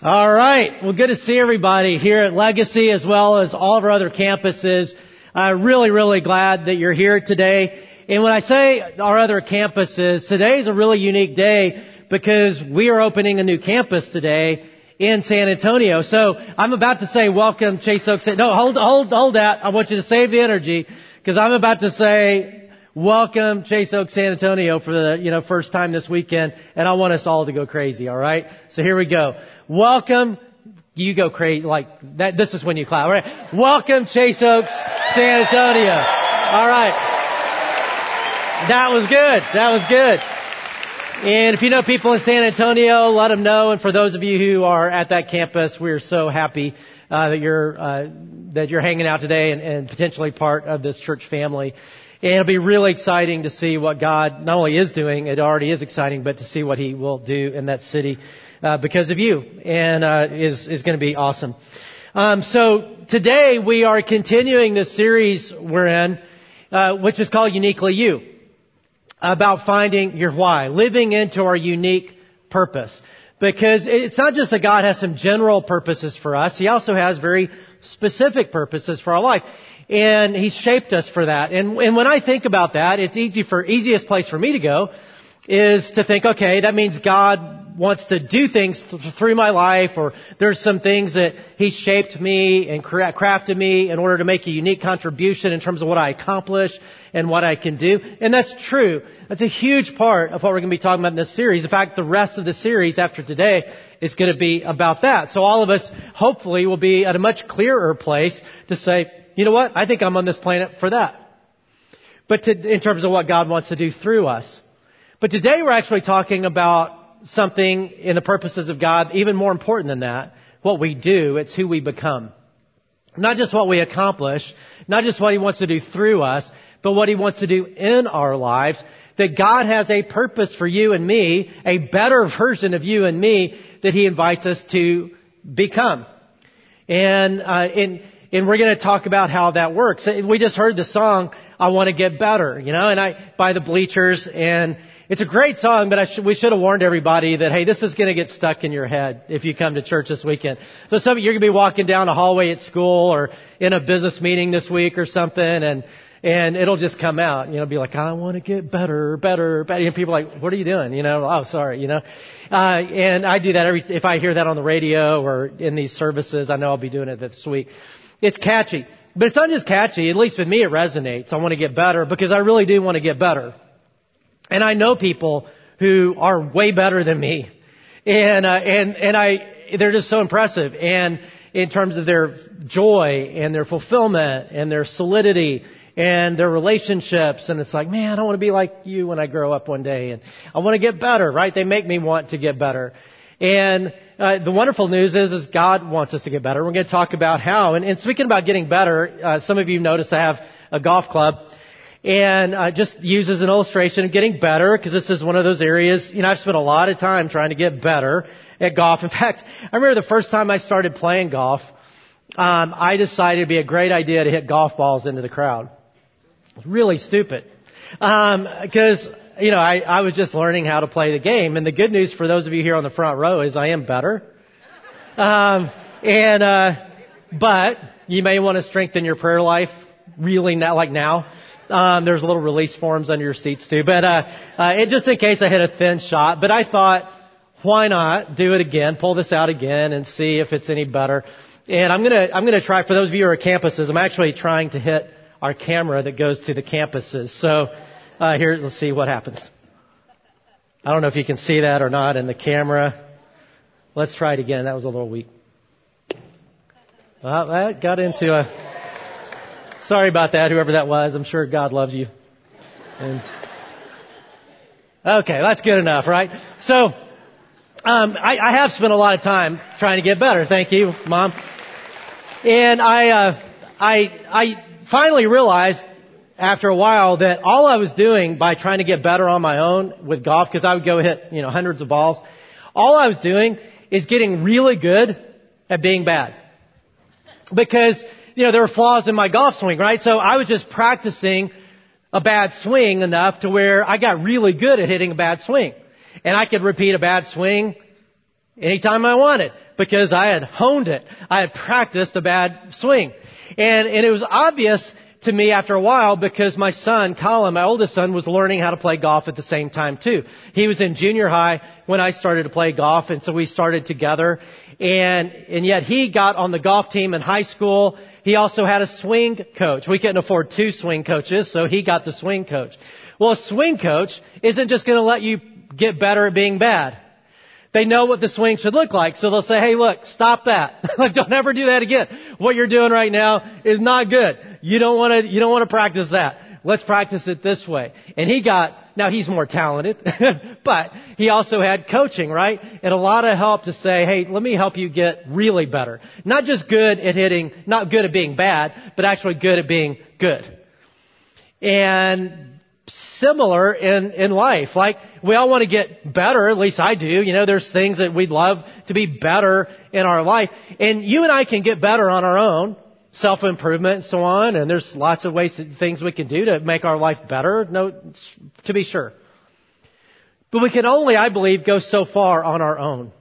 All right. Well, good to see everybody here at Legacy as well as all of our other campuses. I'm really, really glad that you're here today. And when I say our other campuses, today is a really unique day because we are opening a new campus today in San Antonio. So I'm about to say welcome Chase Oaks. No, hold, hold, hold that. I want you to save the energy because I'm about to say welcome Chase Oaks San Antonio for the, you know, first time this weekend and I want us all to go crazy, alright? So here we go. Welcome. You go crazy like that. This is when you clap. All right. Welcome Chase Oaks, San Antonio. All right. That was good. That was good. And if you know people in San Antonio, let them know. And for those of you who are at that campus, we're so happy uh, that you're uh, that you're hanging out today and, and potentially part of this church family. And it'll be really exciting to see what God not only is doing, it already is exciting, but to see what He will do in that city uh, because of you, and uh, is is going to be awesome. Um, so today we are continuing this series we're in, uh, which is called Uniquely You, about finding your why, living into our unique purpose. Because it's not just that God has some general purposes for us; He also has very specific purposes for our life. And He's shaped us for that. And, and when I think about that, it's easy for, easiest place for me to go is to think, okay, that means God wants to do things th- through my life or there's some things that He shaped me and cra- crafted me in order to make a unique contribution in terms of what I accomplish and what I can do. And that's true. That's a huge part of what we're going to be talking about in this series. In fact, the rest of the series after today is going to be about that. So all of us hopefully will be at a much clearer place to say, you know what? I think I'm on this planet for that. But to, in terms of what God wants to do through us. But today we're actually talking about something in the purposes of God, even more important than that, what we do, it's who we become. Not just what we accomplish, not just what He wants to do through us, but what He wants to do in our lives. That God has a purpose for you and me, a better version of you and me that He invites us to become. And, uh, and, and we're going to talk about how that works. We just heard the song, I want to get better, you know, and I, by the bleachers and, it's a great song, but sh- we should have warned everybody that, hey, this is going to get stuck in your head if you come to church this weekend. So some of you, are going to be walking down a hallway at school or in a business meeting this week or something and, and it'll just come out. You know, be like, I want to get better, better, better. And people are like, what are you doing? You know, oh, sorry, you know. Uh, and I do that every, if I hear that on the radio or in these services, I know I'll be doing it this week. It's catchy. But it's not just catchy, at least with me it resonates. I want to get better because I really do want to get better. And I know people who are way better than me. And, uh, and, and I, they're just so impressive. And in terms of their joy and their fulfillment and their solidity and their relationships. And it's like, man, I want to be like you when I grow up one day. And I want to get better, right? They make me want to get better. And uh, the wonderful news is, is God wants us to get better. We're going to talk about how. And, and speaking about getting better, uh, some of you notice I have a golf club and uh, just use as an illustration of getting better because this is one of those areas. You know, I've spent a lot of time trying to get better at golf. In fact, I remember the first time I started playing golf, um, I decided it'd be a great idea to hit golf balls into the crowd. Really stupid, because um, you know I, I was just learning how to play the game. And the good news for those of you here on the front row is I am better. Um, and uh, but you may want to strengthen your prayer life really now, like now. Um, there's little release forms under your seats too. But uh, uh, it, just in case I hit a thin shot. But I thought, why not do it again? Pull this out again and see if it's any better. And I'm gonna I'm gonna try for those of you who are campuses. I'm actually trying to hit our camera that goes to the campuses. So uh, here, let's see what happens. I don't know if you can see that or not in the camera. Let's try it again. That was a little weak. Well, that got into a. Sorry about that, whoever that was. I'm sure God loves you. And, okay, that's good enough, right? So, um, I, I, have spent a lot of time trying to get better. Thank you, Mom. And I, uh, I, I finally realized after a while that all I was doing by trying to get better on my own with golf, because I would go hit, you know, hundreds of balls, all I was doing is getting really good at being bad. Because you know, there were flaws in my golf swing, right? So I was just practicing a bad swing enough to where I got really good at hitting a bad swing. And I could repeat a bad swing anytime I wanted because I had honed it. I had practiced a bad swing. And, and it was obvious to me after a while because my son, Colin, my oldest son, was learning how to play golf at the same time too. He was in junior high when I started to play golf and so we started together. And, and yet he got on the golf team in high school. He also had a swing coach. We couldn't afford two swing coaches, so he got the swing coach. Well, a swing coach isn't just going to let you get better at being bad. They know what the swing should look like, so they'll say, hey look, stop that. Like don't ever do that again. What you're doing right now is not good. You don't want to, you don't want to practice that. Let's practice it this way. And he got, now he's more talented, but he also had coaching, right? And a lot of help to say, hey, let me help you get really better. Not just good at hitting, not good at being bad, but actually good at being good. And similar in, in life. Like, we all want to get better, at least I do. You know, there's things that we'd love to be better in our life. And you and I can get better on our own. Self-improvement and so on. And there's lots of ways, things we can do to make our life better. No, to be sure. But we can only, I believe, go so far on our own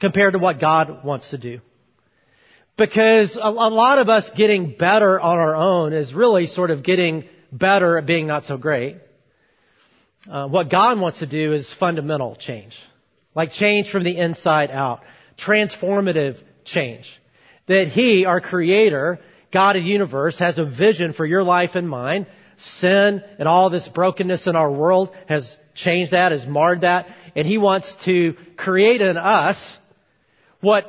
compared to what God wants to do. Because a, a lot of us getting better on our own is really sort of getting better at being not so great. Uh, what God wants to do is fundamental change. Like change from the inside out. Transformative change. That He, our Creator, God of the universe, has a vision for your life and mine. Sin and all this brokenness in our world has changed that, has marred that, and He wants to create in us what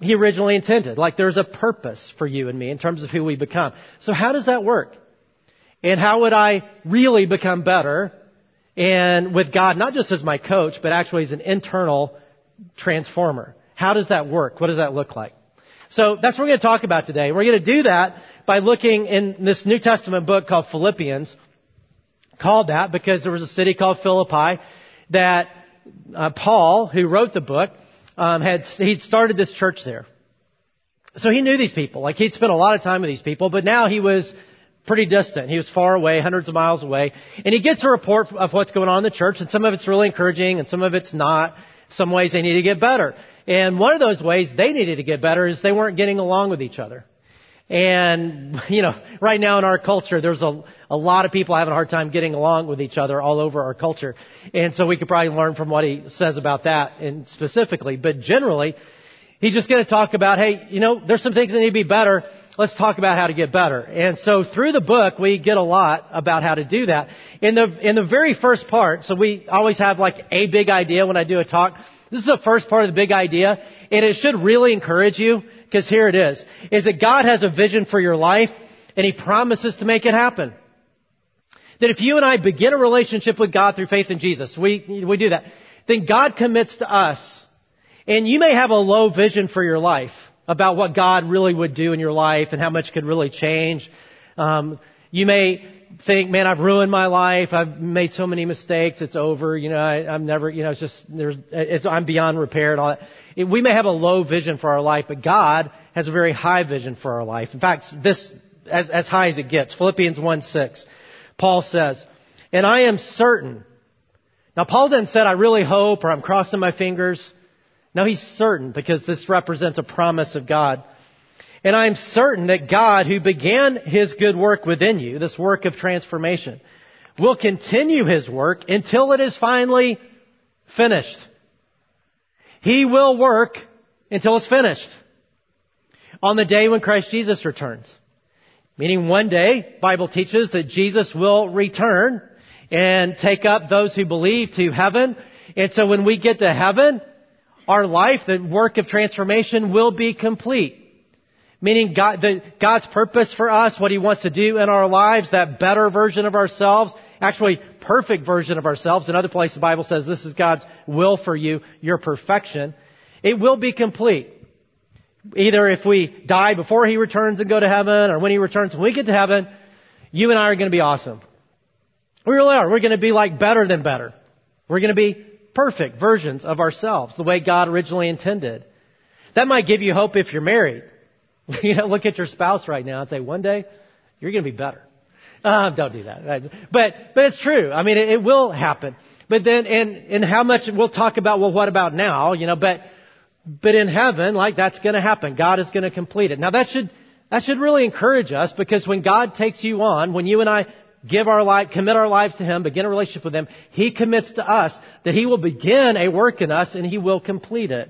He originally intended. Like there's a purpose for you and me in terms of who we become. So how does that work? And how would I really become better? And with God, not just as my coach, but actually as an internal transformer. How does that work? What does that look like? So that's what we're going to talk about today. We're going to do that by looking in this New Testament book called Philippians, called that because there was a city called Philippi that uh, Paul, who wrote the book, um, had he'd started this church there. So he knew these people. Like he'd spent a lot of time with these people, but now he was pretty distant. He was far away, hundreds of miles away. And he gets a report of what's going on in the church, and some of it's really encouraging, and some of it's not. Some ways they need to get better. And one of those ways they needed to get better is they weren't getting along with each other. And, you know, right now in our culture, there's a, a lot of people having a hard time getting along with each other all over our culture. And so we could probably learn from what he says about that and specifically. But generally, he's just going to talk about, hey, you know, there's some things that need to be better let's talk about how to get better. And so through the book, we get a lot about how to do that. In the, in the very first part, so we always have like a big idea when I do a talk. This is the first part of the big idea, and it should really encourage you, because here it is, is that God has a vision for your life, and He promises to make it happen. That if you and I begin a relationship with God through faith in Jesus, we, we do that, then God commits to us. And you may have a low vision for your life about what God really would do in your life and how much could really change. Um, you may think, man, I've ruined my life. I've made so many mistakes. It's over. You know, I, I'm never, you know, it's just, there's, it's, I'm beyond repair and all that. It, we may have a low vision for our life, but God has a very high vision for our life. In fact, this, as, as high as it gets, Philippians 1 6, Paul says, and I am certain. Now, Paul then said, I really hope, or I'm crossing my fingers. Now he's certain because this represents a promise of God. And I'm certain that God, who began his good work within you, this work of transformation, will continue his work until it is finally finished. He will work until it's finished. On the day when Christ Jesus returns. Meaning one day, Bible teaches that Jesus will return and take up those who believe to heaven. And so when we get to heaven, our life, the work of transformation will be complete. Meaning God, the, God's purpose for us, what He wants to do in our lives, that better version of ourselves, actually perfect version of ourselves. In other places the Bible says this is God's will for you, your perfection. It will be complete. Either if we die before He returns and go to heaven, or when He returns when we get to heaven, you and I are going to be awesome. We really are. We're going to be like better than better. We're going to be perfect versions of ourselves, the way God originally intended. That might give you hope if you're married. you know, look at your spouse right now and say, one day, you're going to be better. Uh, don't do that. But, but it's true. I mean, it, it will happen. But then, and, and how much, we'll talk about, well, what about now, you know, but, but in heaven, like that's going to happen. God is going to complete it. Now that should, that should really encourage us because when God takes you on, when you and I give our life, commit our lives to Him, begin a relationship with Him, He commits to us that He will begin a work in us and He will complete it.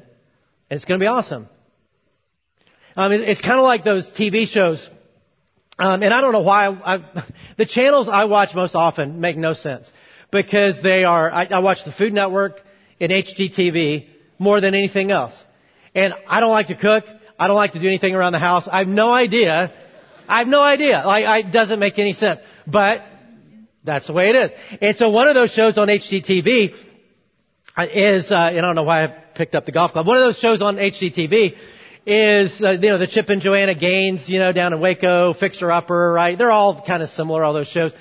And it's going to be awesome. Um, it's, kind of like those TV shows. Um, and I don't know why I, I, the channels I watch most often make no sense because they are. I, I watch the Food Network and HGTV more than anything else. And I don't like to cook. I don't like to do anything around the house. I have no idea. I have no idea. Like, I, it doesn't make any sense. But that's the way it is. And so one of those shows on HGTV is, uh, and I don't know why I picked up the golf club. One of those shows on HGTV is, uh, you know, the Chip and Joanna Gaines, you know, down in Waco, Fixer Upper, right? They're all kind of similar, all those shows.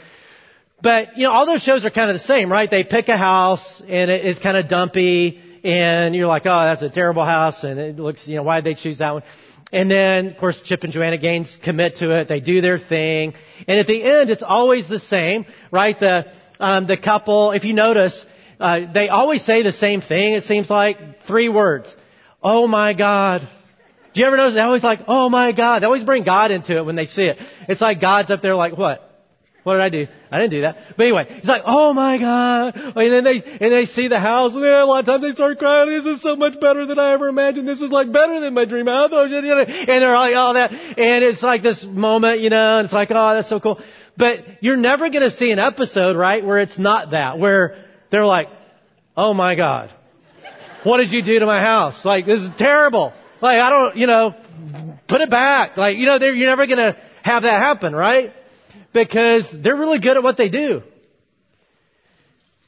But, you know, all those shows are kind of the same, right? They pick a house and it is kind of dumpy and you're like, oh, that's a terrible house and it looks, you know, why did they choose that one? And then, of course, Chip and Joanna Gaines commit to it. They do their thing. And at the end, it's always the same, right? The, um, the couple, if you notice, uh, they always say the same thing. It seems like three words. Oh my God. Do you ever notice they always like, oh my God? They always bring God into it when they see it. It's like God's up there like, what? What did I do? I didn't do that. But anyway, it's like, oh my God. And then they, and they see the house and then a lot of times they start crying. This is so much better than I ever imagined. This is like better than my dream house. Oh, and they're like, all that. And it's like this moment, you know, and it's like, oh, that's so cool. But you're never going to see an episode, right, where it's not that, where they're like, oh my God. What did you do to my house? Like, this is terrible. Like, I don't, you know, put it back. Like, you know, you're never going to have that happen, right? Because they're really good at what they do.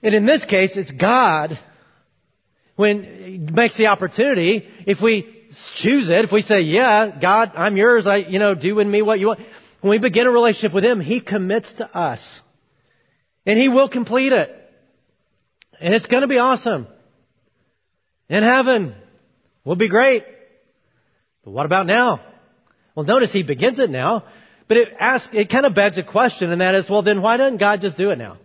And in this case, it's God when He makes the opportunity. If we choose it, if we say, yeah, God, I'm yours, I, you know, do in me what you want. When we begin a relationship with Him, He commits to us. And He will complete it. And it's going to be awesome. In heaven. Will be great. But what about now? Well, notice he begins it now, but it asks, it kind of begs a question, and that is, well, then why doesn't God just do it now?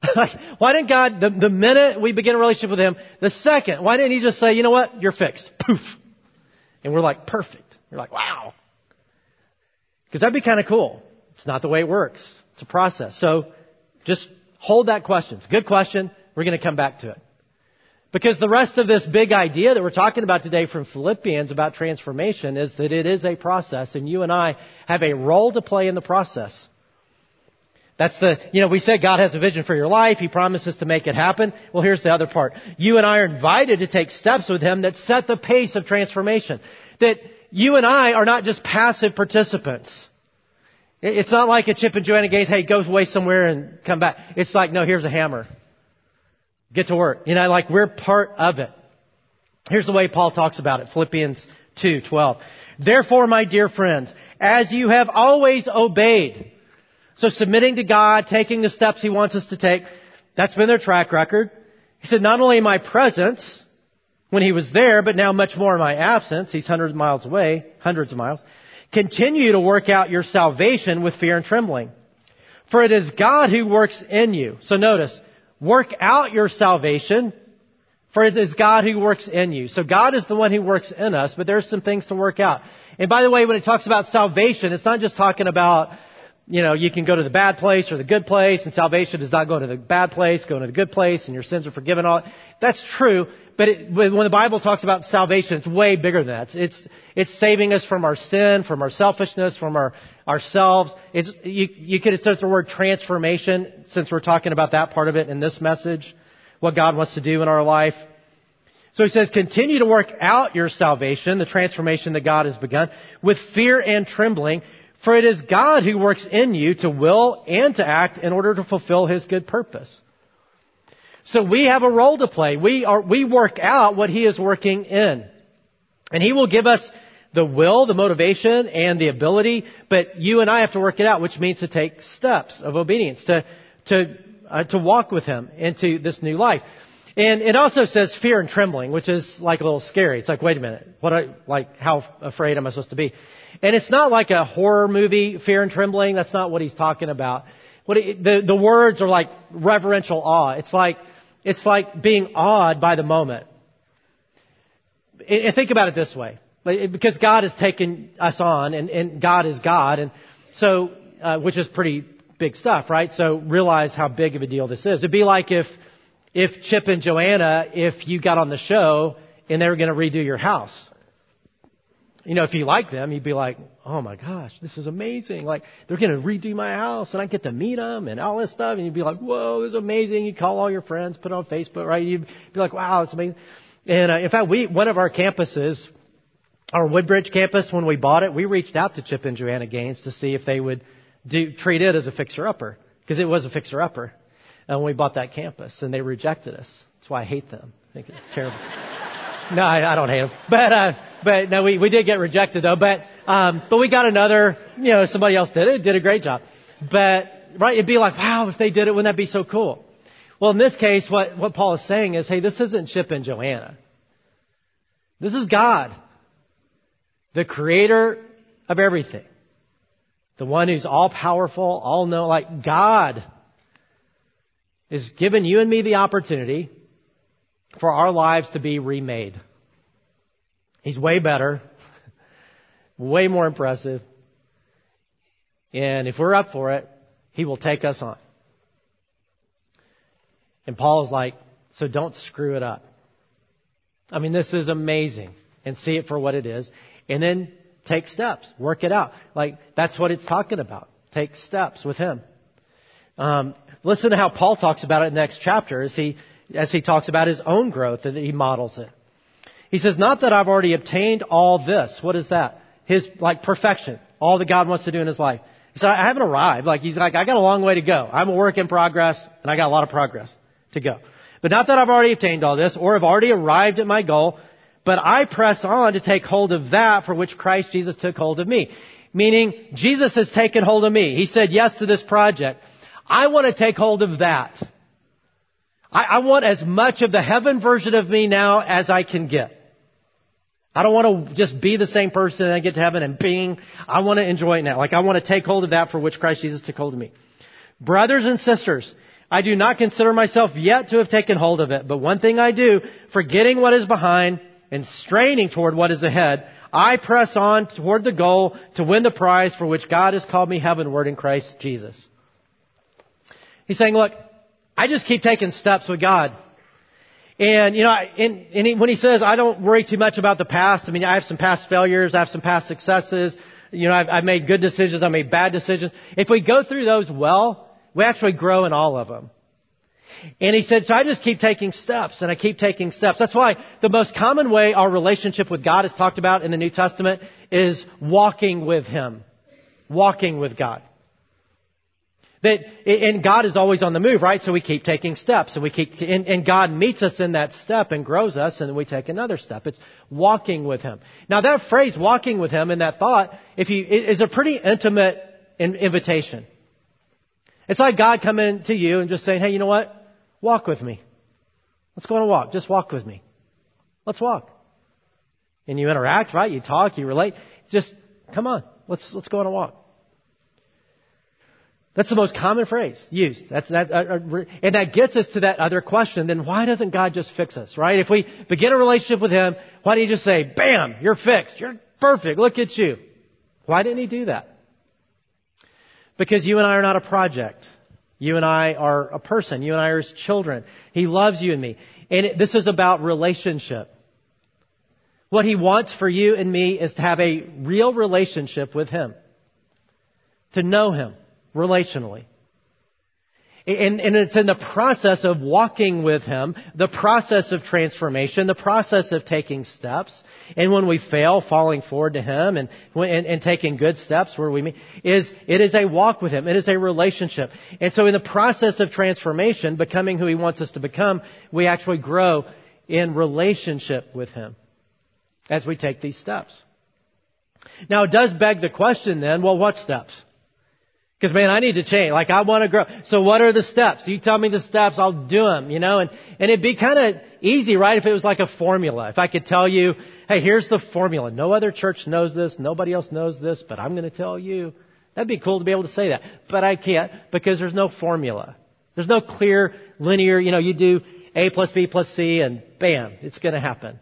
why didn't God, the, the minute we begin a relationship with Him, the second, why didn't He just say, you know what, you're fixed, poof, and we're like, perfect. You're like, wow, because that'd be kind of cool. It's not the way it works. It's a process. So just hold that question. It's a good question. We're going to come back to it. Because the rest of this big idea that we're talking about today from Philippians about transformation is that it is a process and you and I have a role to play in the process. That's the, you know, we said God has a vision for your life. He promises to make it happen. Well, here's the other part. You and I are invited to take steps with Him that set the pace of transformation. That you and I are not just passive participants. It's not like a Chip and Joanna Gaines, hey, go away somewhere and come back. It's like, no, here's a hammer. Get to work. You know, like we're part of it. Here's the way Paul talks about it. Philippians 2:12. Therefore, my dear friends, as you have always obeyed, so submitting to God, taking the steps He wants us to take, that's been their track record. He said, not only in my presence, when He was there, but now much more in my absence, He's hundreds of miles away, hundreds of miles, continue to work out your salvation with fear and trembling. For it is God who works in you. So notice, Work out your salvation, for it is God who works in you. So God is the one who works in us, but there's some things to work out. And by the way, when it talks about salvation, it's not just talking about, you know, you can go to the bad place or the good place, and salvation does not go to the bad place, go to the good place, and your sins are forgiven. All that's true, but it, when the Bible talks about salvation, it's way bigger than that. It's, it's, it's saving us from our sin, from our selfishness, from our ourselves. It's, you, you could insert the word transformation since we're talking about that part of it in this message, what God wants to do in our life. So he says, continue to work out your salvation, the transformation that God has begun, with fear and trembling, for it is God who works in you to will and to act in order to fulfill his good purpose. So we have a role to play. We are, we work out what he is working in. And he will give us the will, the motivation, and the ability, but you and I have to work it out, which means to take steps of obedience, to, to, uh, to walk with Him into this new life. And it also says fear and trembling, which is like a little scary. It's like, wait a minute, what I, like, how afraid am I supposed to be? And it's not like a horror movie, fear and trembling. That's not what he's talking about. what it, the, the words are like reverential awe. It's like, it's like being awed by the moment. And think about it this way. Because God has taken us on and, and God is God. And so, uh, which is pretty big stuff, right? So realize how big of a deal this is. It'd be like if, if Chip and Joanna, if you got on the show and they were going to redo your house. You know, if you like them, you'd be like, oh my gosh, this is amazing. Like, they're going to redo my house and I get to meet them and all this stuff. And you'd be like, whoa, this is amazing. You'd call all your friends, put it on Facebook, right? You'd be like, wow, it's amazing. And uh, in fact, we, one of our campuses, our Woodbridge campus, when we bought it, we reached out to Chip and Joanna Gaines to see if they would do, treat it as a fixer-upper. Because it was a fixer-upper. And when we bought that campus and they rejected us. That's why I hate them. I think it's terrible. no, I, I don't hate them. But, uh, but no, we, we did get rejected though. But, um, but we got another, you know, somebody else did it, did a great job. But, right, it'd be like, wow, if they did it, wouldn't that be so cool? Well, in this case, what, what Paul is saying is, hey, this isn't Chip and Joanna. This is God. The creator of everything. The one who's all powerful, all know, like God is giving you and me the opportunity for our lives to be remade. He's way better, way more impressive. And if we're up for it, he will take us on. And Paul is like, so don't screw it up. I mean, this is amazing. And see it for what it is. And then take steps. Work it out. Like, that's what it's talking about. Take steps with him. Um, listen to how Paul talks about it in the next chapter as he, as he talks about his own growth and he models it. He says, not that I've already obtained all this. What is that? His, like, perfection. All that God wants to do in his life. He said, I haven't arrived. Like, he's like, I got a long way to go. I'm a work in progress and I got a lot of progress to go. But not that I've already obtained all this or have already arrived at my goal, but I press on to take hold of that for which Christ Jesus took hold of me. Meaning, Jesus has taken hold of me. He said yes to this project. I want to take hold of that. I, I want as much of the heaven version of me now as I can get. I don't want to just be the same person and I get to heaven and bing. I want to enjoy it now. Like I want to take hold of that for which Christ Jesus took hold of me. Brothers and sisters, I do not consider myself yet to have taken hold of it, but one thing I do, forgetting what is behind and straining toward what is ahead, I press on toward the goal to win the prize for which God has called me heavenward in Christ Jesus. He's saying, look, I just keep taking steps with God. And, you know, and, and he, when he says, I don't worry too much about the past, I mean, I have some past failures, I have some past successes, you know, I've, I've made good decisions, I've made bad decisions. If we go through those well, we actually grow in all of them. And he said, so I just keep taking steps and I keep taking steps. That's why the most common way our relationship with God is talked about in the New Testament is walking with Him. Walking with God. That, and God is always on the move, right? So we keep taking steps and we keep, and, and God meets us in that step and grows us and then we take another step. It's walking with Him. Now that phrase, walking with Him, and that thought, if you, is a pretty intimate invitation. It's like God coming to you and just saying, hey, you know what? Walk with me. Let's go on a walk. Just walk with me. Let's walk. And you interact, right? You talk, you relate. Just come on. Let's, let's go on a walk. That's the most common phrase used. That's that, uh, uh and that gets us to that other question. Then why doesn't God just fix us, right? If we begin a relationship with Him, why don't you just say, "Bam, you're fixed. You're perfect. Look at you." Why didn't He do that? Because you and I are not a project. You and I are a person. You and I are his children. He loves you and me. And it, this is about relationship. What he wants for you and me is to have a real relationship with him. To know him relationally. And, and, it's in the process of walking with Him, the process of transformation, the process of taking steps. And when we fail, falling forward to Him and, and, and, taking good steps where we meet, is, it is a walk with Him. It is a relationship. And so in the process of transformation, becoming who He wants us to become, we actually grow in relationship with Him as we take these steps. Now it does beg the question then, well, what steps? Because man, I need to change. Like I want to grow. So what are the steps? You tell me the steps, I'll do them, you know, and, and it'd be kind of easy, right? If it was like a formula. If I could tell you, hey, here's the formula. No other church knows this. Nobody else knows this, but I'm going to tell you. That'd be cool to be able to say that. But I can't because there's no formula. There's no clear linear, you know, you do A plus B plus C and bam, it's going to happen.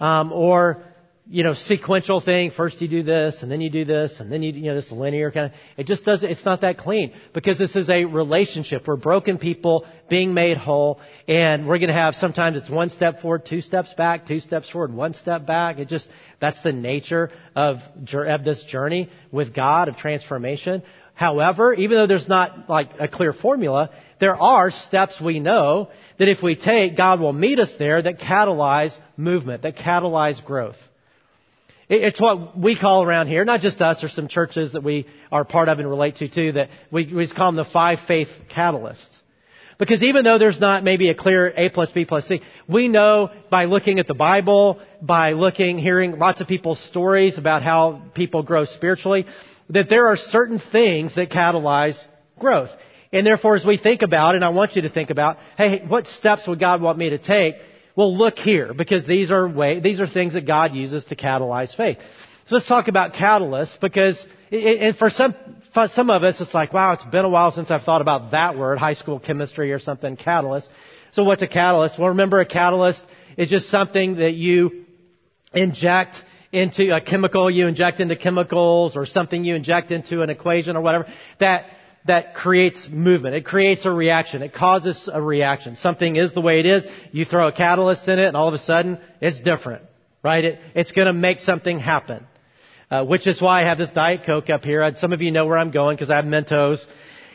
Um, or you know, sequential thing. First you do this, and then you do this, and then you, you know, this linear kind of, it just doesn't, it's not that clean. Because this is a relationship. We're broken people being made whole, and we're gonna have, sometimes it's one step forward, two steps back, two steps forward, one step back. It just, that's the nature of, of this journey with God, of transformation. However, even though there's not like a clear formula, there are steps we know that if we take, God will meet us there that catalyze movement, that catalyze growth. It's what we call around here, not just us, or some churches that we are part of and relate to too, that we, we call them the five faith catalysts. Because even though there's not maybe a clear A plus B plus C, we know by looking at the Bible, by looking, hearing lots of people's stories about how people grow spiritually, that there are certain things that catalyze growth. And therefore, as we think about, and I want you to think about, hey, what steps would God want me to take? Well, look here, because these are way, these are things that God uses to catalyze faith. So let's talk about catalysts, because, and for some, for some of us, it's like, wow, it's been a while since I've thought about that word, high school chemistry or something, catalyst. So what's a catalyst? Well, remember a catalyst is just something that you inject into a chemical you inject into chemicals or something you inject into an equation or whatever that that creates movement. It creates a reaction. It causes a reaction. Something is the way it is. You throw a catalyst in it and all of a sudden it's different. Right? It, it's going to make something happen. Uh, which is why I have this Diet Coke up here. Some of you know where I'm going because I have Mentos.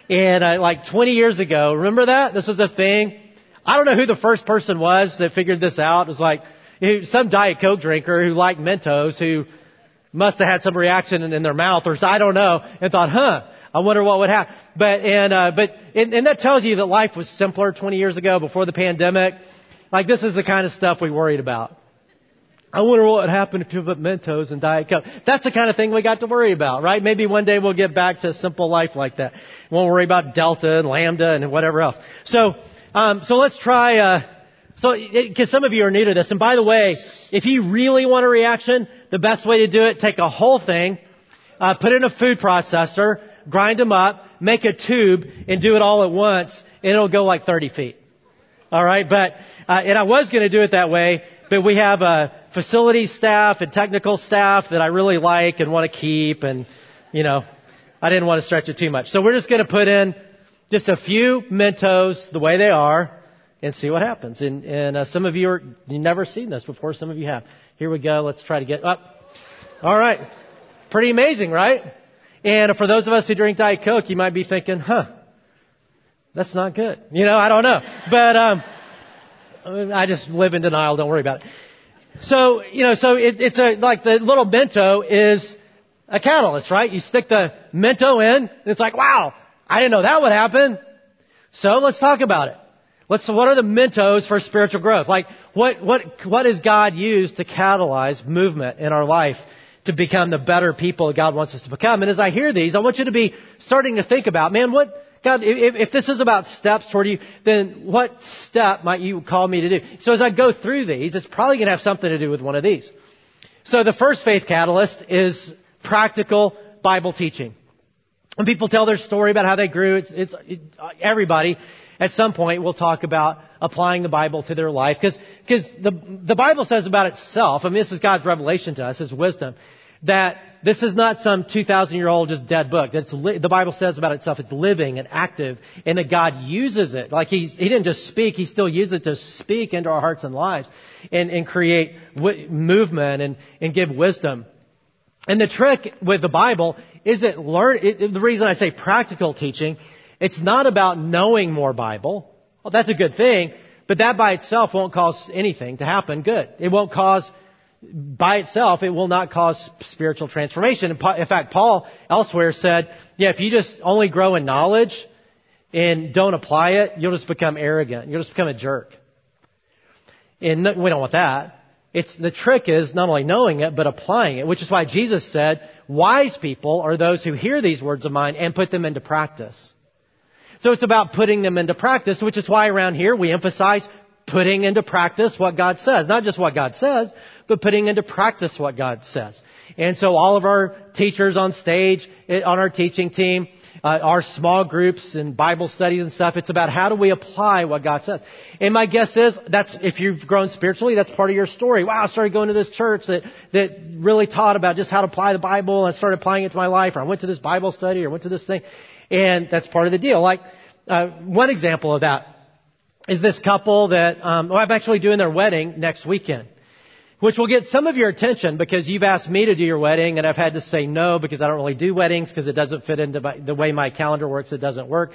And uh, like 20 years ago, remember that? This was a thing. I don't know who the first person was that figured this out. It was like some Diet Coke drinker who liked Mentos who must have had some reaction in, in their mouth or I don't know and thought, huh, I wonder what would happen. But and uh, but and, and that tells you that life was simpler 20 years ago before the pandemic. Like this is the kind of stuff we worried about. I wonder what would happen if you put Mentos and Diet Coke. That's the kind of thing we got to worry about, right? Maybe one day we'll get back to a simple life like that. We won't worry about Delta and Lambda and whatever else. So, um, so let's try. Uh, so, because some of you are new to this, and by the way, if you really want a reaction, the best way to do it, take a whole thing, uh, put it in a food processor, grind them up, make a tube, and do it all at once, and it'll go like 30 feet. All right, but uh, and I was going to do it that way, but we have a facility staff and technical staff that I really like and want to keep, and you know, I didn't want to stretch it too much. So we're just going to put in just a few Mentos the way they are and see what happens. And, and uh, some of you are you've never seen this before. Some of you have. Here we go. Let's try to get up. All right, pretty amazing, right? And for those of us who drink Diet Coke, you might be thinking, huh, that's not good. You know, I don't know. But, um, I just live in denial. Don't worry about it. So, you know, so it, it's a, like the little Mento is a catalyst, right? You stick the Mento in, and it's like, wow, I didn't know that would happen. So let's talk about it. Let's, what are the Mentos for spiritual growth? Like, what, what, what God use to catalyze movement in our life? To become the better people God wants us to become. And as I hear these, I want you to be starting to think about, man, what, God, if, if this is about steps toward you, then what step might you call me to do? So as I go through these, it's probably going to have something to do with one of these. So the first faith catalyst is practical Bible teaching. When people tell their story about how they grew, it's, it's it, everybody at some point we'll talk about applying the Bible to their life because the the Bible says about itself. I mean, this is God's revelation to us, His wisdom, that this is not some 2,000 year old just dead book. That's li- the Bible says about itself. It's living and active, and that God uses it. Like He's He didn't just speak; He still uses it to speak into our hearts and lives, and and create w- movement and and give wisdom. And the trick with the Bible is it learn. It, the reason I say practical teaching it's not about knowing more Bible. Well, that's a good thing, but that by itself won't cause anything to happen good. It won't cause, by itself, it will not cause spiritual transformation. In fact, Paul elsewhere said, yeah, if you just only grow in knowledge and don't apply it, you'll just become arrogant. You'll just become a jerk. And we don't want that. It's the trick is not only knowing it, but applying it, which is why Jesus said, wise people are those who hear these words of mine and put them into practice. So it's about putting them into practice, which is why around here we emphasize putting into practice what God says. Not just what God says, but putting into practice what God says. And so all of our teachers on stage, eh, on our teaching team, uh, our small groups and Bible studies and stuff. It's about how do we apply what God says. And my guess is that's if you've grown spiritually, that's part of your story. Wow, I started going to this church that that really taught about just how to apply the Bible, and I started applying it to my life. Or I went to this Bible study, or went to this thing, and that's part of the deal. Like uh, one example of that is this couple that um, well, I'm actually doing their wedding next weekend which will get some of your attention because you've asked me to do your wedding and I've had to say no because I don't really do weddings because it doesn't fit into my, the way my calendar works. It doesn't work.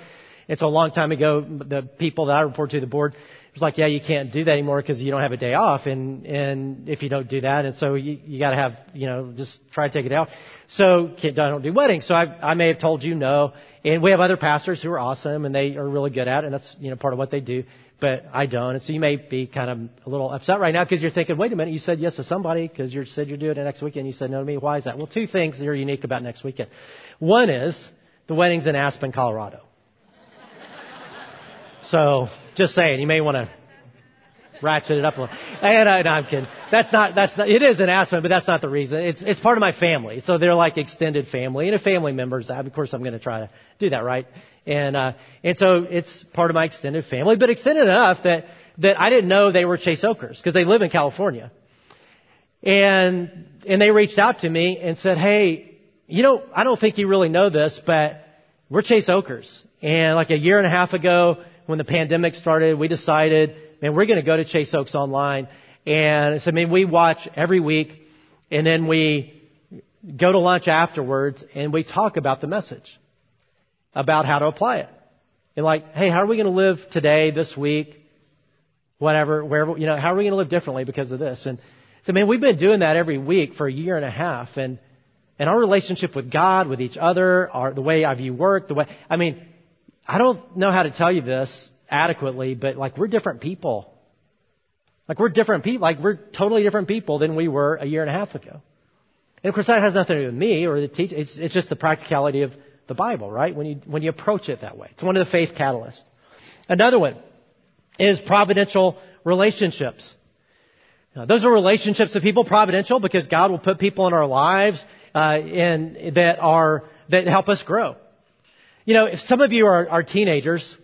It's a long time ago, the people that I report to the board was like, yeah, you can't do that anymore because you don't have a day off. And, and if you don't do that, and so you, you got to have, you know, just try to take it out. So I don't do weddings. So I, I may have told you no. And we have other pastors who are awesome and they are really good at it. And that's, you know, part of what they do but I don't. And so you may be kind of a little upset right now because you're thinking, wait a minute, you said yes to somebody because you said you're doing it next weekend. You said no to me. Why is that? Well, two things that are unique about next weekend. One is the wedding's in Aspen, Colorado. so just saying, you may want to ratchet it up a little. And I, no, I'm kidding. That's not, that's not, it is an Aspen, but that's not the reason. It's, it's part of my family. So they're like extended family. And if family members, of course I'm going to try to do that, right? And, uh, and so it's part of my extended family, but extended enough that, that I didn't know they were Chase Oakers because they live in California. And, and they reached out to me and said, hey, you know, I don't think you really know this, but we're Chase Oakers. And like a year and a half ago, when the pandemic started, we decided, man, we're going to go to Chase Oaks online. And so, I mean, we watch every week and then we go to lunch afterwards and we talk about the message about how to apply it. And like, hey, how are we going to live today, this week, whatever, wherever, you know, how are we going to live differently because of this? And so, man, we've been doing that every week for a year and a half. And, and our relationship with God, with each other, our, the way I view work, the way, I mean, I don't know how to tell you this adequately, but like we're different people. Like we're different people, like we're totally different people than we were a year and a half ago. And of course that has nothing to do with me or the teacher. it's, it's just the practicality of the Bible, right? When you, when you approach it that way. It's one of the faith catalysts. Another one is providential relationships. Now, those are relationships with people providential because God will put people in our lives uh, in, that are that help us grow. You know, if some of you are, are teenagers,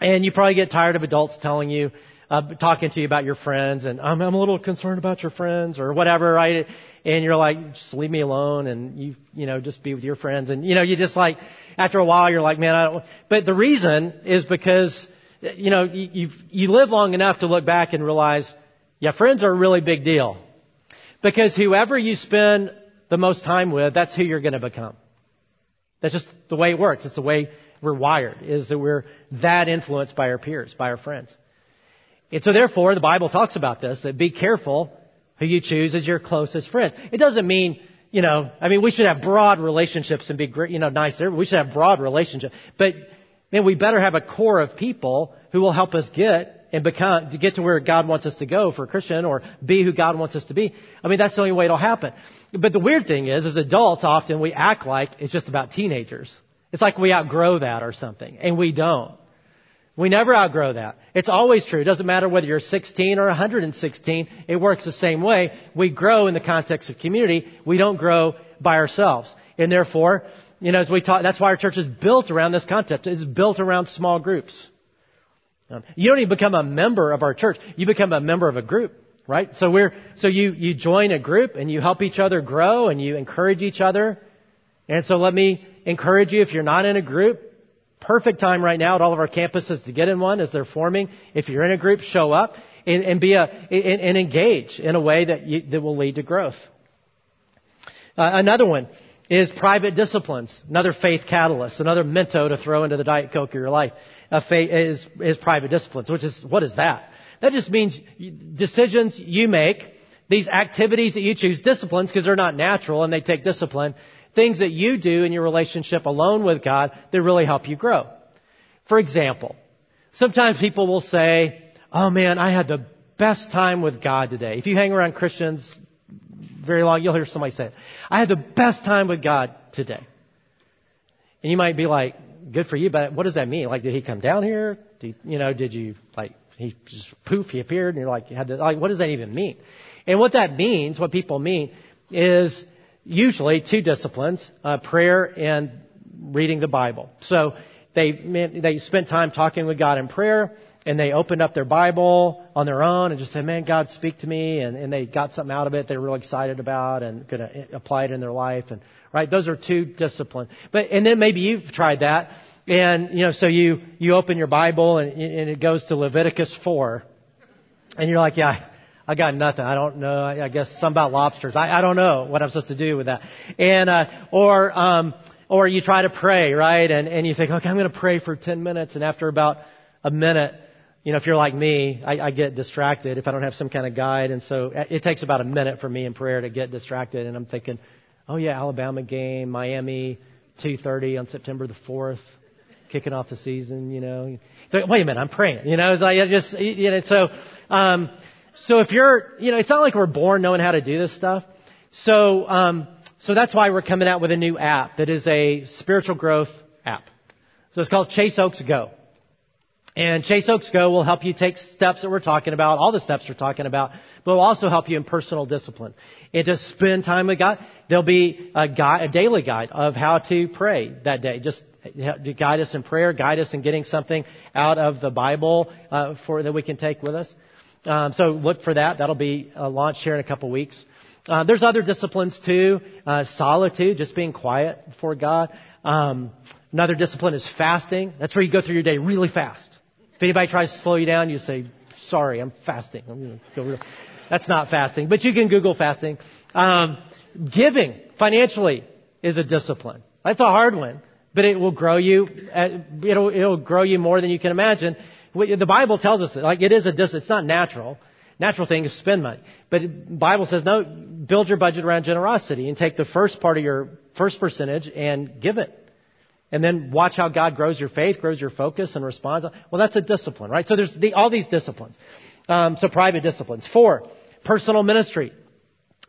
and you probably get tired of adults telling you, uh, talking to you about your friends, and I'm, I'm a little concerned about your friends or whatever, right? and you're like, just leave me alone and you, you know, just be with your friends. And, you know, you just like, after a while, you're like, man, I don't, but the reason is because, you know, you, you've, you live long enough to look back and realize, yeah, friends are a really big deal. Because whoever you spend the most time with, that's who you're going to become. That's just the way it works. It's the way we're wired, is that we're that influenced by our peers, by our friends. And so therefore, the Bible talks about this, that be careful who you choose as your closest friends. It doesn't mean, you know, I mean, we should have broad relationships and be you know, nice. We should have broad relationships. But, man, we better have a core of people who will help us get and become, to get to where God wants us to go for a Christian or be who God wants us to be. I mean, that's the only way it'll happen. But the weird thing is, as adults, often we act like it's just about teenagers. It's like we outgrow that or something, and we don't. We never outgrow that. It's always true. It doesn't matter whether you're 16 or 116. It works the same way. We grow in the context of community. We don't grow by ourselves. And therefore, you know, as we talk, that's why our church is built around this concept. It's built around small groups. Um, you don't even become a member of our church. You become a member of a group, right? So we're, so you, you join a group and you help each other grow and you encourage each other. And so let me encourage you if you're not in a group, perfect time right now at all of our campuses to get in one as they're forming. If you're in a group, show up and, and be a and, and, engage in a way that you, that will lead to growth. Uh, another one is private disciplines. Another faith catalyst. Another mento to throw into the diet coke of your life. Faith is is private disciplines. Which is what is that? That just means decisions you make. These activities that you choose, disciplines, because they're not natural and they take discipline, things that you do in your relationship alone with God that really help you grow. For example, sometimes people will say, Oh man, I had the best time with God today. If you hang around Christians very long, you'll hear somebody say it. I had the best time with God today. And you might be like, good for you, but what does that mean? Like, did he come down here? Did, you know, did you, like, he just poof, he appeared and you're like, had to, like, what does that even mean? And what that means, what people mean, is usually two disciplines, uh, prayer and reading the Bible. So they, they spent time talking with God in prayer and they opened up their Bible on their own and just said, man, God, speak to me. And, and they got something out of it they were really excited about and going to apply it in their life. And, right, those are two disciplines. But, and then maybe you've tried that. And, you know, so you, you open your Bible and, and it goes to Leviticus 4. And you're like, yeah, I got nothing. I don't know. I, I guess some about lobsters. I, I don't know what I'm supposed to do with that. And, uh, or, um, or you try to pray, right? And, and you think, okay, I'm going to pray for 10 minutes. And after about a minute, you know, if you're like me, I, I get distracted if I don't have some kind of guide. And so it takes about a minute for me in prayer to get distracted. And I'm thinking, oh yeah, Alabama game, Miami, 2.30 on September the 4th, kicking off the season, you know. So, wait a minute, I'm praying. You know, it's like, I just, you know, so, um, so if you're, you know, it's not like we're born knowing how to do this stuff. So, um, so that's why we're coming out with a new app that is a spiritual growth app. So it's called Chase Oaks Go. And Chase Oaks Go will help you take steps that we're talking about, all the steps we're talking about, but will also help you in personal discipline. And to spend time with God, there'll be a, guide, a daily guide of how to pray that day. Just to guide us in prayer, guide us in getting something out of the Bible uh, for that we can take with us. Um, so look for that. That'll be uh, launched here in a couple weeks. Uh, there's other disciplines too. Uh, solitude, just being quiet before God. Um, another discipline is fasting. That's where you go through your day really fast. If anybody tries to slow you down, you say, sorry, I'm fasting. I'm go. That's not fasting, but you can Google fasting. Um, giving financially is a discipline. That's a hard one, but it will grow you. Uh, it'll, it'll grow you more than you can imagine. The Bible tells us that, like, it is a dis, it's not natural. Natural thing is spend money. But Bible says, no, build your budget around generosity and take the first part of your first percentage and give it. And then watch how God grows your faith, grows your focus, and responds. Well, that's a discipline, right? So there's the, all these disciplines. Um, so private disciplines. Four, personal ministry.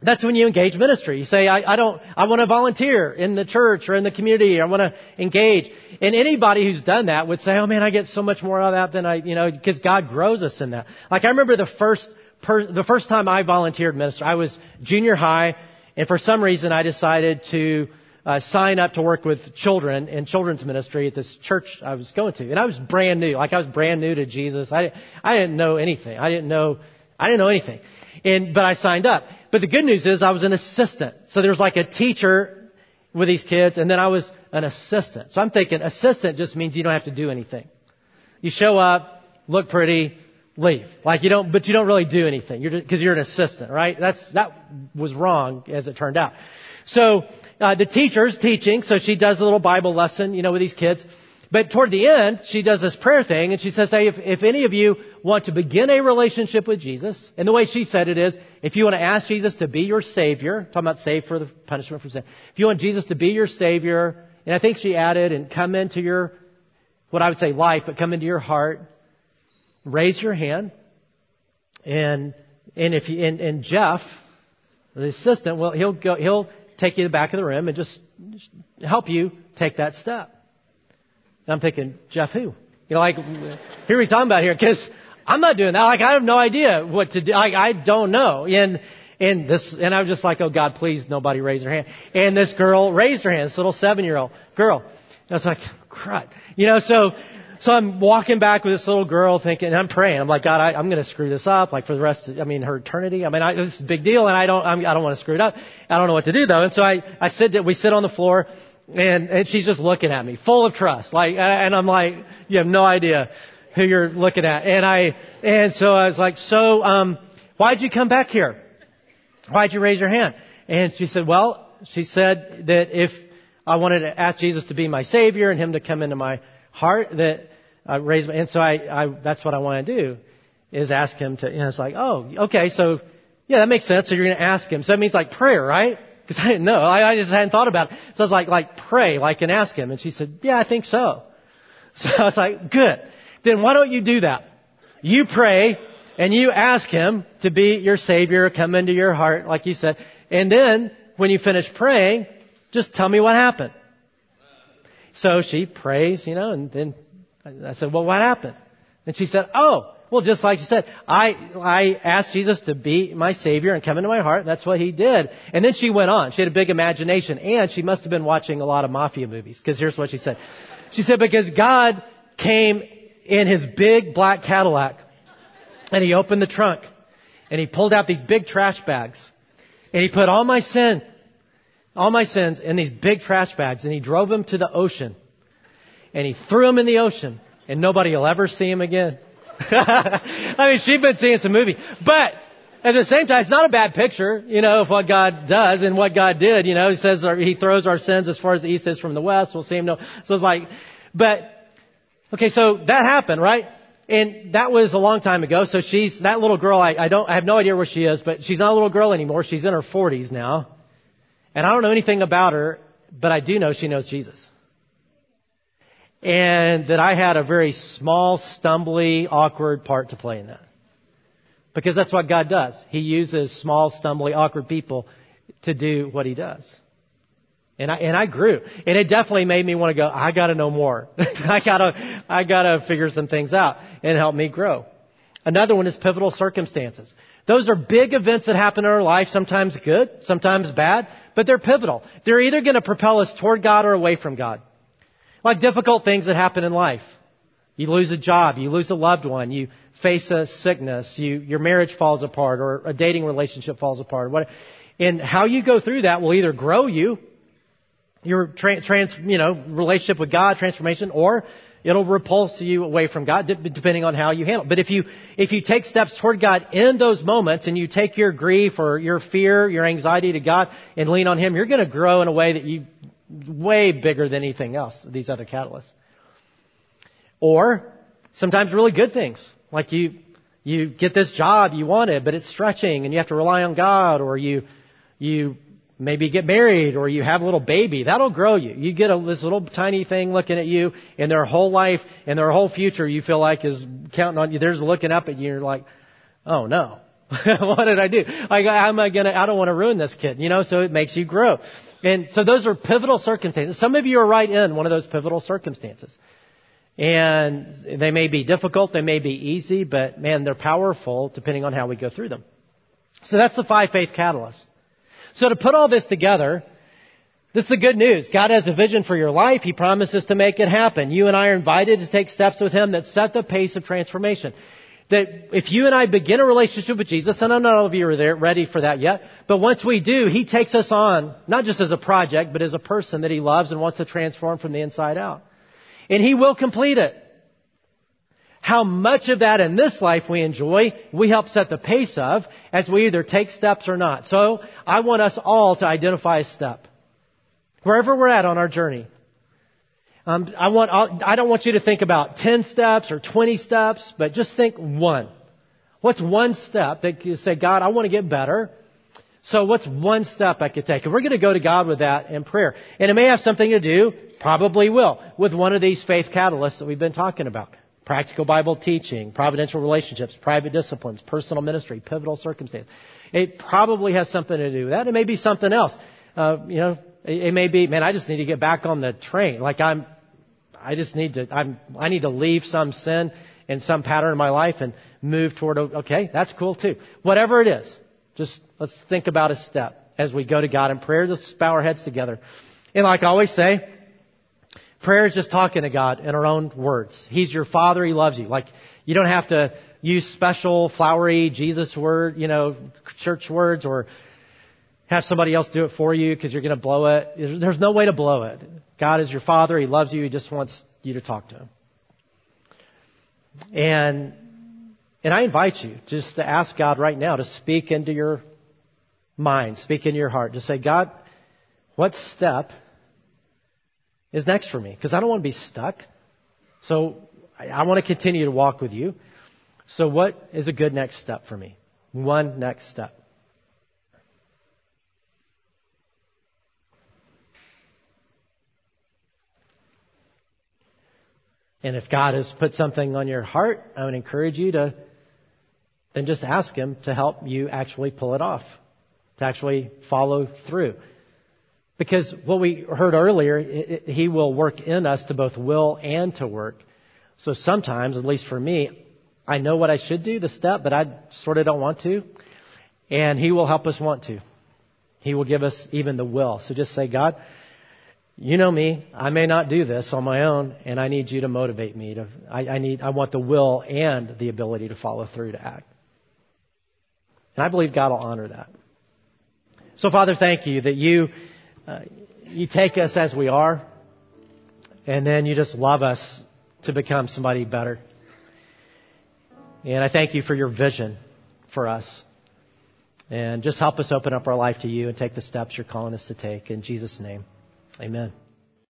That's when you engage ministry. You say, I, I don't, I want to volunteer in the church or in the community. I want to engage. And anybody who's done that would say, oh man, I get so much more out of that than I, you know, because God grows us in that. Like I remember the first, per, the first time I volunteered minister, I was junior high, and for some reason I decided to uh, sign up to work with children in children's ministry at this church I was going to. And I was brand new. Like I was brand new to Jesus. I, I didn't know anything. I didn't know, I didn't know anything. And, but I signed up. But the good news is I was an assistant. So there was like a teacher with these kids and then I was an assistant. So I'm thinking assistant just means you don't have to do anything. You show up, look pretty, leave. Like you don't, but you don't really do anything. You're because you're an assistant, right? That's that was wrong as it turned out. So uh, the teacher's teaching, so she does a little Bible lesson, you know, with these kids. But toward the end, she does this prayer thing, and she says, hey, if, if any of you want to begin a relationship with Jesus, and the way she said it is, if you want to ask Jesus to be your Savior, talking about save for the punishment for sin, if you want Jesus to be your Savior, and I think she added, and come into your, what I would say life, but come into your heart, raise your hand, and, and if you, and, and Jeff, the assistant, well, he'll go, he'll take you to the back of the room and just, just help you take that step. And I'm thinking, Jeff, who? You know, like, who are we talking about here? Because I'm not doing that. Like, I have no idea what to do. Like, I don't know. And, and this, and I was just like, oh God, please, nobody raise their hand. And this girl raised her hand, this little seven year old girl. And I was like, crud. You know, so, so I'm walking back with this little girl thinking, I'm praying. I'm like, God, I, I'm going to screw this up, like for the rest of, I mean, her eternity. I mean, I, this is a big deal and I don't, I'm, I don't want to screw it up. I don't know what to do though. And so I, I sit, that we sit on the floor and, and she's just looking at me, full of trust. Like, and I'm like, you have no idea who you're looking at. And I, and so I was like, so, um, why'd you come back here? Why'd you raise your hand? And she said, well, she said that if I wanted to ask Jesus to be my Savior and Him to come into my heart that I raised, my, and so I, I, that's what I want to do is ask him to, and it's like, oh, okay, so, yeah, that makes sense. So you're going to ask him. So that means like prayer, right? Because I didn't know. I, I just hadn't thought about it. So I was like, like pray, like and ask him. And she said, yeah, I think so. So I was like, good. Then why don't you do that? You pray and you ask him to be your savior, come into your heart, like you said. And then when you finish praying, just tell me what happened. So she prays, you know, and then I said, well, what happened? And she said, oh, Well, just like you said, I, I asked Jesus to be my Savior and come into my heart. and That's what He did. And then she went on. She had a big imagination and she must have been watching a lot of mafia movies because here's what she said. She said, because God came in His big black Cadillac and He opened the trunk and He pulled out these big trash bags and He put all my sin, all my sins in these big trash bags and He drove them to the ocean and He threw them in the ocean and nobody will ever see Him again. I mean, she'd been seeing some movie. But at the same time, it's not a bad picture, you know, of what God does and what God did. You know, He says He throws our sins as far as the east is from the west. We'll see Him no. So it's like, but, okay, so that happened, right? And that was a long time ago. So she's, that little girl, I, I don't, I have no idea where she is, but she's not a little girl anymore. She's in her 40s now. And I don't know anything about her, but I do know she knows Jesus and that I had a very small, stumbly, awkward part to play in that. Because that's what God does. He uses small, stumbly, awkward people to do what He does. And I, and I grew. And it definitely made me want to go, I gotta know more. I gotta, I gotta figure some things out and help me grow. Another one is pivotal circumstances. Those are big events that happen in our life, sometimes good, sometimes bad, but they're pivotal. They're either going to propel us toward God or away from God. Like difficult things that happen in life. You lose a job, you lose a loved one, you face a sickness, you, your marriage falls apart, or a dating relationship falls apart. What, and how you go through that will either grow you, your trans, trans, you know, relationship with God, transformation, or it'll repulse you away from God, depending on how you handle it. But if you, if you take steps toward God in those moments and you take your grief or your fear, your anxiety to God and lean on Him, you're going to grow in a way that you way bigger than anything else, these other catalysts. Or sometimes really good things, like you, you get this job you wanted, but it's stretching and you have to rely on God, or you, you maybe get married, or you have a little baby. That'll grow you. You get a, this little tiny thing looking at you, and their whole life and their whole future you feel like is counting on you. They're looking up at you, and you're like, oh no. what did I do? Like, how am I gonna, I don't want to ruin this kid, you know, so it makes you grow. And so those are pivotal circumstances. Some of you are right in one of those pivotal circumstances. And they may be difficult, they may be easy, but man, they're powerful depending on how we go through them. So that's the five faith catalysts. So to put all this together, this is the good news. God has a vision for your life. He promises to make it happen. You and I are invited to take steps with Him that set the pace of transformation that if you and I begin a relationship with Jesus, and I know not all of you are there ready for that yet, but once we do, He takes us on, not just as a project, but as a person that He loves and wants to transform from the inside out. And He will complete it. How much of that in this life we enjoy, we help set the pace of as we either take steps or not. So I want us all to identify a step. Wherever we're at on our journey. Um, I want, I don't want you to think about 10 steps or 20 steps, but just think one. What's one step that you say, God, I want to get better. So what's one step I could take? And we're going to go to God with that in prayer. And it may have something to do, probably will, with one of these faith catalysts that we've been talking about. Practical Bible teaching, providential relationships, private disciplines, personal ministry, pivotal circumstance. It probably has something to do with that. It may be something else. Uh, you know, it, it may be, man, I just need to get back on the train. Like I'm, I just need to, I'm, I need to leave some sin and some pattern in my life and move toward, okay, that's cool too. Whatever it is, just let's think about a step as we go to God in prayer. Let's bow our heads together. And like I always say, prayer is just talking to God in our own words. He's your Father. He loves you. Like, you don't have to use special, flowery Jesus word, you know, church words or have somebody else do it for you because you're going to blow it. There's no way to blow it. God is your father. He loves you. He just wants you to talk to him. And, and I invite you just to ask God right now to speak into your mind, speak into your heart. Just say, God, what step is next for me? Because I don't want to be stuck. So I, I want to continue to walk with you. So what is a good next step for me? One next step. And if God has put something on your heart, I would encourage you to then just ask Him to help you actually pull it off, to actually follow through. Because what we heard earlier, it, it, He will work in us to both will and to work. So sometimes, at least for me, I know what I should do, the step, but I sort of don't want to. And He will help us want to. He will give us even the will. So just say, God, you know me. I may not do this on my own, and I need you to motivate me. To, I, I need, I want the will and the ability to follow through to act. And I believe God will honor that. So, Father, thank you that you, uh, you take us as we are, and then you just love us to become somebody better. And I thank you for your vision for us. And just help us open up our life to you and take the steps you're calling us to take. In Jesus' name, amen.